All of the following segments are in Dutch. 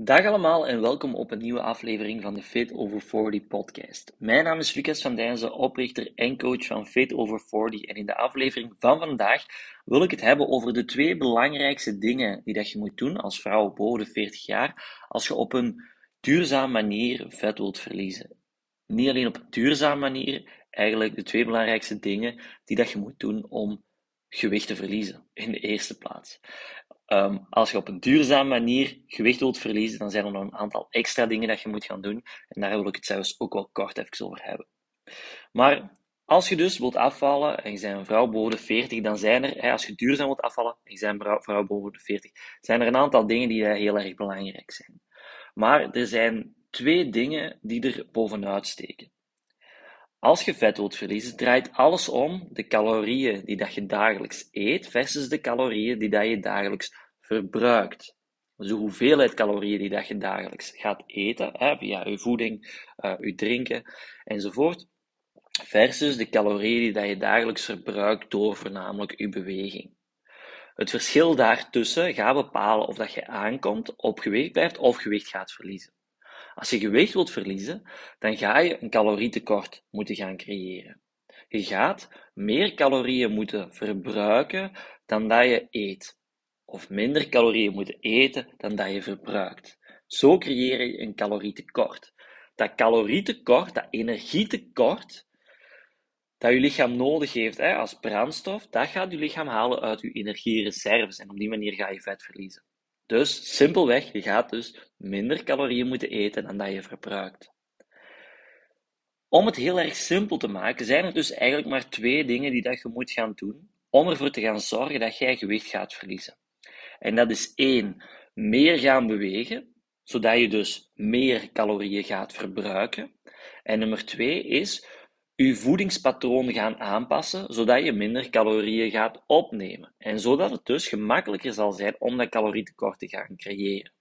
Dag allemaal en welkom op een nieuwe aflevering van de Fit Over 40 podcast. Mijn naam is Lucas van Dijnzen, oprichter en coach van Fit Over 40 en in de aflevering van vandaag wil ik het hebben over de twee belangrijkste dingen die dat je moet doen als vrouw boven de 40 jaar als je op een duurzame manier vet wilt verliezen. Niet alleen op een duurzame manier, eigenlijk de twee belangrijkste dingen die dat je moet doen om gewicht te verliezen in de eerste plaats. Um, als je op een duurzame manier gewicht wilt verliezen, dan zijn er nog een aantal extra dingen dat je moet gaan doen. En daar wil ik het zelfs ook wel kort even over hebben. Maar als je dus wilt afvallen en je bent een vrouw boven de 40, dan zijn er, als je duurzaam wilt afvallen en je bent een vrouw boven de 40, zijn er een aantal dingen die heel erg belangrijk zijn. Maar er zijn twee dingen die er bovenuit steken. Als je vet wilt verliezen, draait alles om de calorieën die dat je dagelijks eet versus de calorieën die dat je dagelijks verbruikt. Dus de hoeveelheid calorieën die dat je dagelijks gaat eten, hè, via je voeding, uh, je drinken enzovoort, versus de calorieën die dat je dagelijks verbruikt door voornamelijk je beweging. Het verschil daartussen gaat bepalen of dat je aankomt, op gewicht blijft of gewicht gaat verliezen. Als je gewicht wilt verliezen, dan ga je een calorietekort moeten gaan creëren. Je gaat meer calorieën moeten verbruiken dan dat je eet. Of minder calorieën moeten eten dan dat je verbruikt. Zo creëer je een calorietekort. Dat calorietekort, dat energietekort, dat je lichaam nodig heeft hè, als brandstof, dat gaat je lichaam halen uit je energiereserves. En op die manier ga je vet verliezen. Dus simpelweg, je gaat dus minder calorieën moeten eten dan dat je verbruikt. Om het heel erg simpel te maken, zijn er dus eigenlijk maar twee dingen die dat je moet gaan doen om ervoor te gaan zorgen dat jij gewicht gaat verliezen. En dat is één, meer gaan bewegen, zodat je dus meer calorieën gaat verbruiken. En nummer twee is je voedingspatroon gaan aanpassen, zodat je minder calorieën gaat opnemen. En zodat het dus gemakkelijker zal zijn om dat calorietekort te gaan creëren.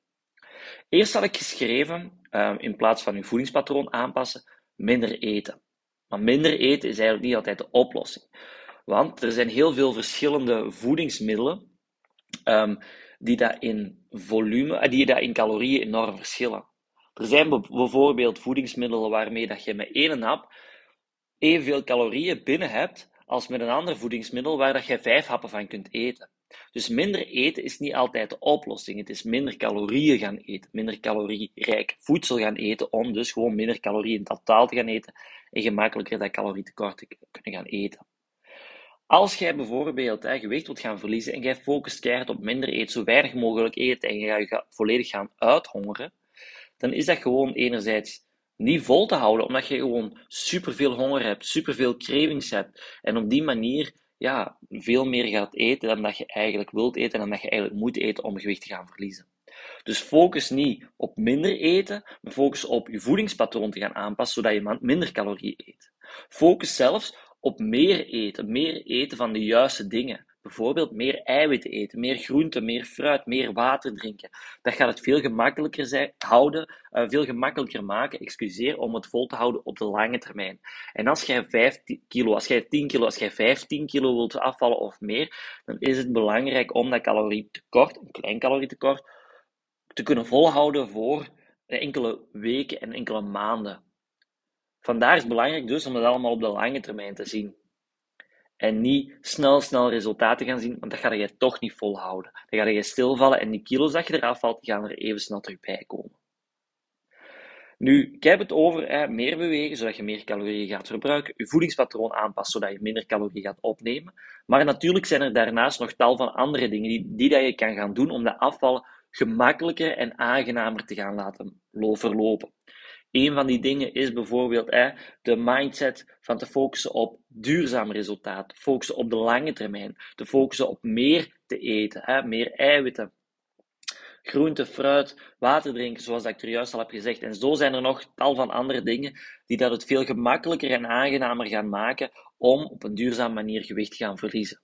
Eerst had ik geschreven, ehm, in plaats van je voedingspatroon aanpassen, minder eten. Maar minder eten is eigenlijk niet altijd de oplossing. Want er zijn heel veel verschillende voedingsmiddelen um, die dat in volume, eh, die dat in calorieën enorm verschillen. Er zijn bijvoorbeeld voedingsmiddelen waarmee dat je met één hap evenveel calorieën binnen hebt als met een ander voedingsmiddel waar dat je vijf happen van kunt eten. Dus minder eten is niet altijd de oplossing. Het is minder calorieën gaan eten, minder calorierijk voedsel gaan eten, om dus gewoon minder calorieën in totaal te gaan eten en gemakkelijker dat calorietekort te kunnen gaan eten. Als jij bijvoorbeeld hè, gewicht wilt gaan verliezen en jij focust keihard op minder eten, zo weinig mogelijk eten en je gaat volledig gaan uithongeren, dan is dat gewoon enerzijds niet vol te houden, omdat je gewoon superveel honger hebt, superveel cravings hebt. En op die manier ja, veel meer gaat eten dan dat je eigenlijk wilt eten en dan dat je eigenlijk moet eten om gewicht te gaan verliezen. Dus focus niet op minder eten, maar focus op je voedingspatroon te gaan aanpassen, zodat je minder calorieën eet. Focus zelfs op meer eten, meer eten van de juiste dingen. Bijvoorbeeld meer eiwitten eten, meer groenten, meer fruit, meer water drinken. Dat gaat het veel gemakkelijker zijn, houden, uh, veel gemakkelijker maken, excuseer, om het vol te houden op de lange termijn. En als jij 5 kilo, als jij 10 kilo, als jij 15 kilo wilt afvallen of meer, dan is het belangrijk om dat calorietekort, een klein calorietekort, te kunnen volhouden voor enkele weken en enkele maanden. Vandaar is het belangrijk dus om dat allemaal op de lange termijn te zien. En niet snel, snel resultaten gaan zien, want dat ga je toch niet volhouden. Dan ga je stilvallen en die kilo's dat je eraf valt, gaan er even snel terug komen. Nu, ik heb het over hè, meer bewegen, zodat je meer calorieën gaat verbruiken, je voedingspatroon aanpassen, zodat je minder calorieën gaat opnemen. Maar natuurlijk zijn er daarnaast nog tal van andere dingen die, die dat je kan gaan doen om dat afvallen gemakkelijker en aangenamer te gaan laten verlopen. Een van die dingen is bijvoorbeeld hè, de mindset van te focussen op duurzaam resultaat, focussen op de lange termijn, te focussen op meer te eten, hè, meer eiwitten, groente, fruit, water drinken, zoals ik er juist al heb gezegd. En zo zijn er nog tal van andere dingen die dat het veel gemakkelijker en aangenamer gaan maken om op een duurzame manier gewicht te gaan verliezen.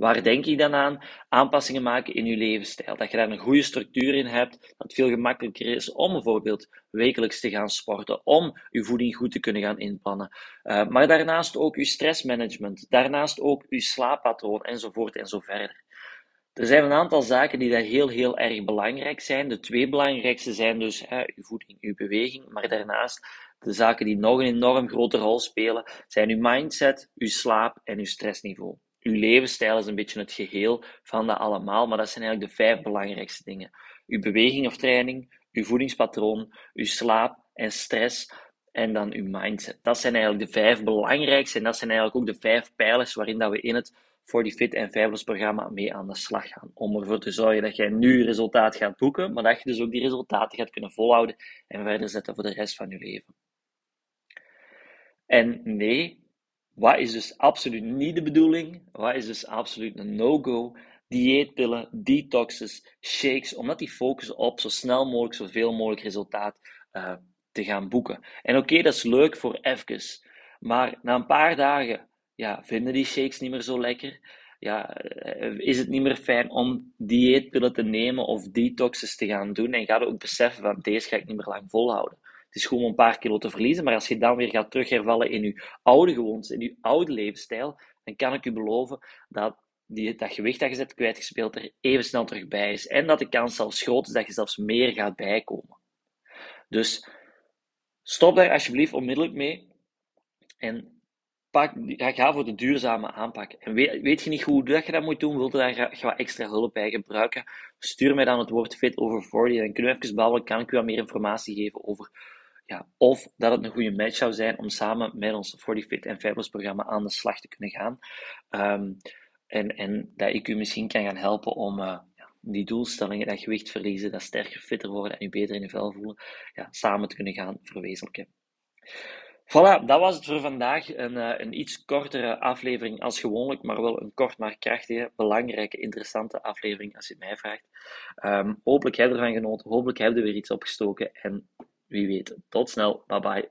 Waar denk je dan aan? Aanpassingen maken in je levensstijl. Dat je daar een goede structuur in hebt, dat het veel gemakkelijker is om bijvoorbeeld wekelijks te gaan sporten, om je voeding goed te kunnen gaan inplannen. Uh, maar daarnaast ook je stressmanagement, daarnaast ook je slaappatroon enzovoort en zo verder. Er zijn een aantal zaken die daar heel, heel erg belangrijk zijn. De twee belangrijkste zijn dus hè, uw voeding, uw beweging, maar daarnaast de zaken die nog een enorm grote rol spelen, zijn uw mindset, uw slaap en uw stressniveau. Uw levensstijl is een beetje het geheel van dat allemaal, maar dat zijn eigenlijk de vijf belangrijkste dingen. Uw beweging of training, uw voedingspatroon, uw slaap en stress en dan uw mindset. Dat zijn eigenlijk de vijf belangrijkste en dat zijn eigenlijk ook de vijf pijlers waarin dat we in het voor die Fit en Fabulous programma mee aan de slag gaan. Om ervoor te zorgen dat jij nu resultaat gaat boeken, maar dat je dus ook die resultaten gaat kunnen volhouden en verder zetten voor de rest van je leven. En nee, wat is dus absoluut niet de bedoeling? Wat is dus absoluut een no-go? Dieetpillen, detoxes, shakes, omdat die focussen op zo snel mogelijk, zoveel mogelijk resultaat uh, te gaan boeken. En oké, dat is leuk voor even, maar na een paar dagen ja, vinden die shakes niet meer zo lekker. Ja, eh, is het niet meer fijn om dieetpillen te nemen of detoxes te gaan doen en ga ook beseffen van deze ga ik niet meer lang volhouden. Het is gewoon om een paar kilo te verliezen, maar als je dan weer gaat terughervallen in je oude gewoontes, in je oude levensstijl, dan kan ik u beloven dat die, dat gewicht dat je zet kwijtgespeeld er even snel terug bij is. En dat de kans zelfs groot is dat je zelfs meer gaat bijkomen. Dus stop daar alsjeblieft onmiddellijk mee. En pak, ga voor de duurzame aanpak. En weet, je niet hoe dat je dat moet doen, wilt je daar extra hulp bij gebruiken, stuur mij dan het woord fit over 40 en kunnen we even babbelen, kan ik u wat meer informatie geven over ja, of dat het een goede match zou zijn om samen met ons 40 Fit en Fabulous programma aan de slag te kunnen gaan. Um, en, en dat ik u misschien kan gaan helpen om ja, die doelstellingen, dat gewicht verliezen, dat sterker, fitter worden en u beter in je vel voelen, ja, samen te kunnen gaan verwezenlijken. Voilà, dat was het voor vandaag. Een, uh, een iets kortere aflevering als gewoonlijk, maar wel een kort maar krachtige, belangrijke, interessante aflevering als je mij vraagt. Um, hopelijk heb je ervan genoten, hopelijk heb je er weer iets opgestoken en wie weet, tot snel, bye bye.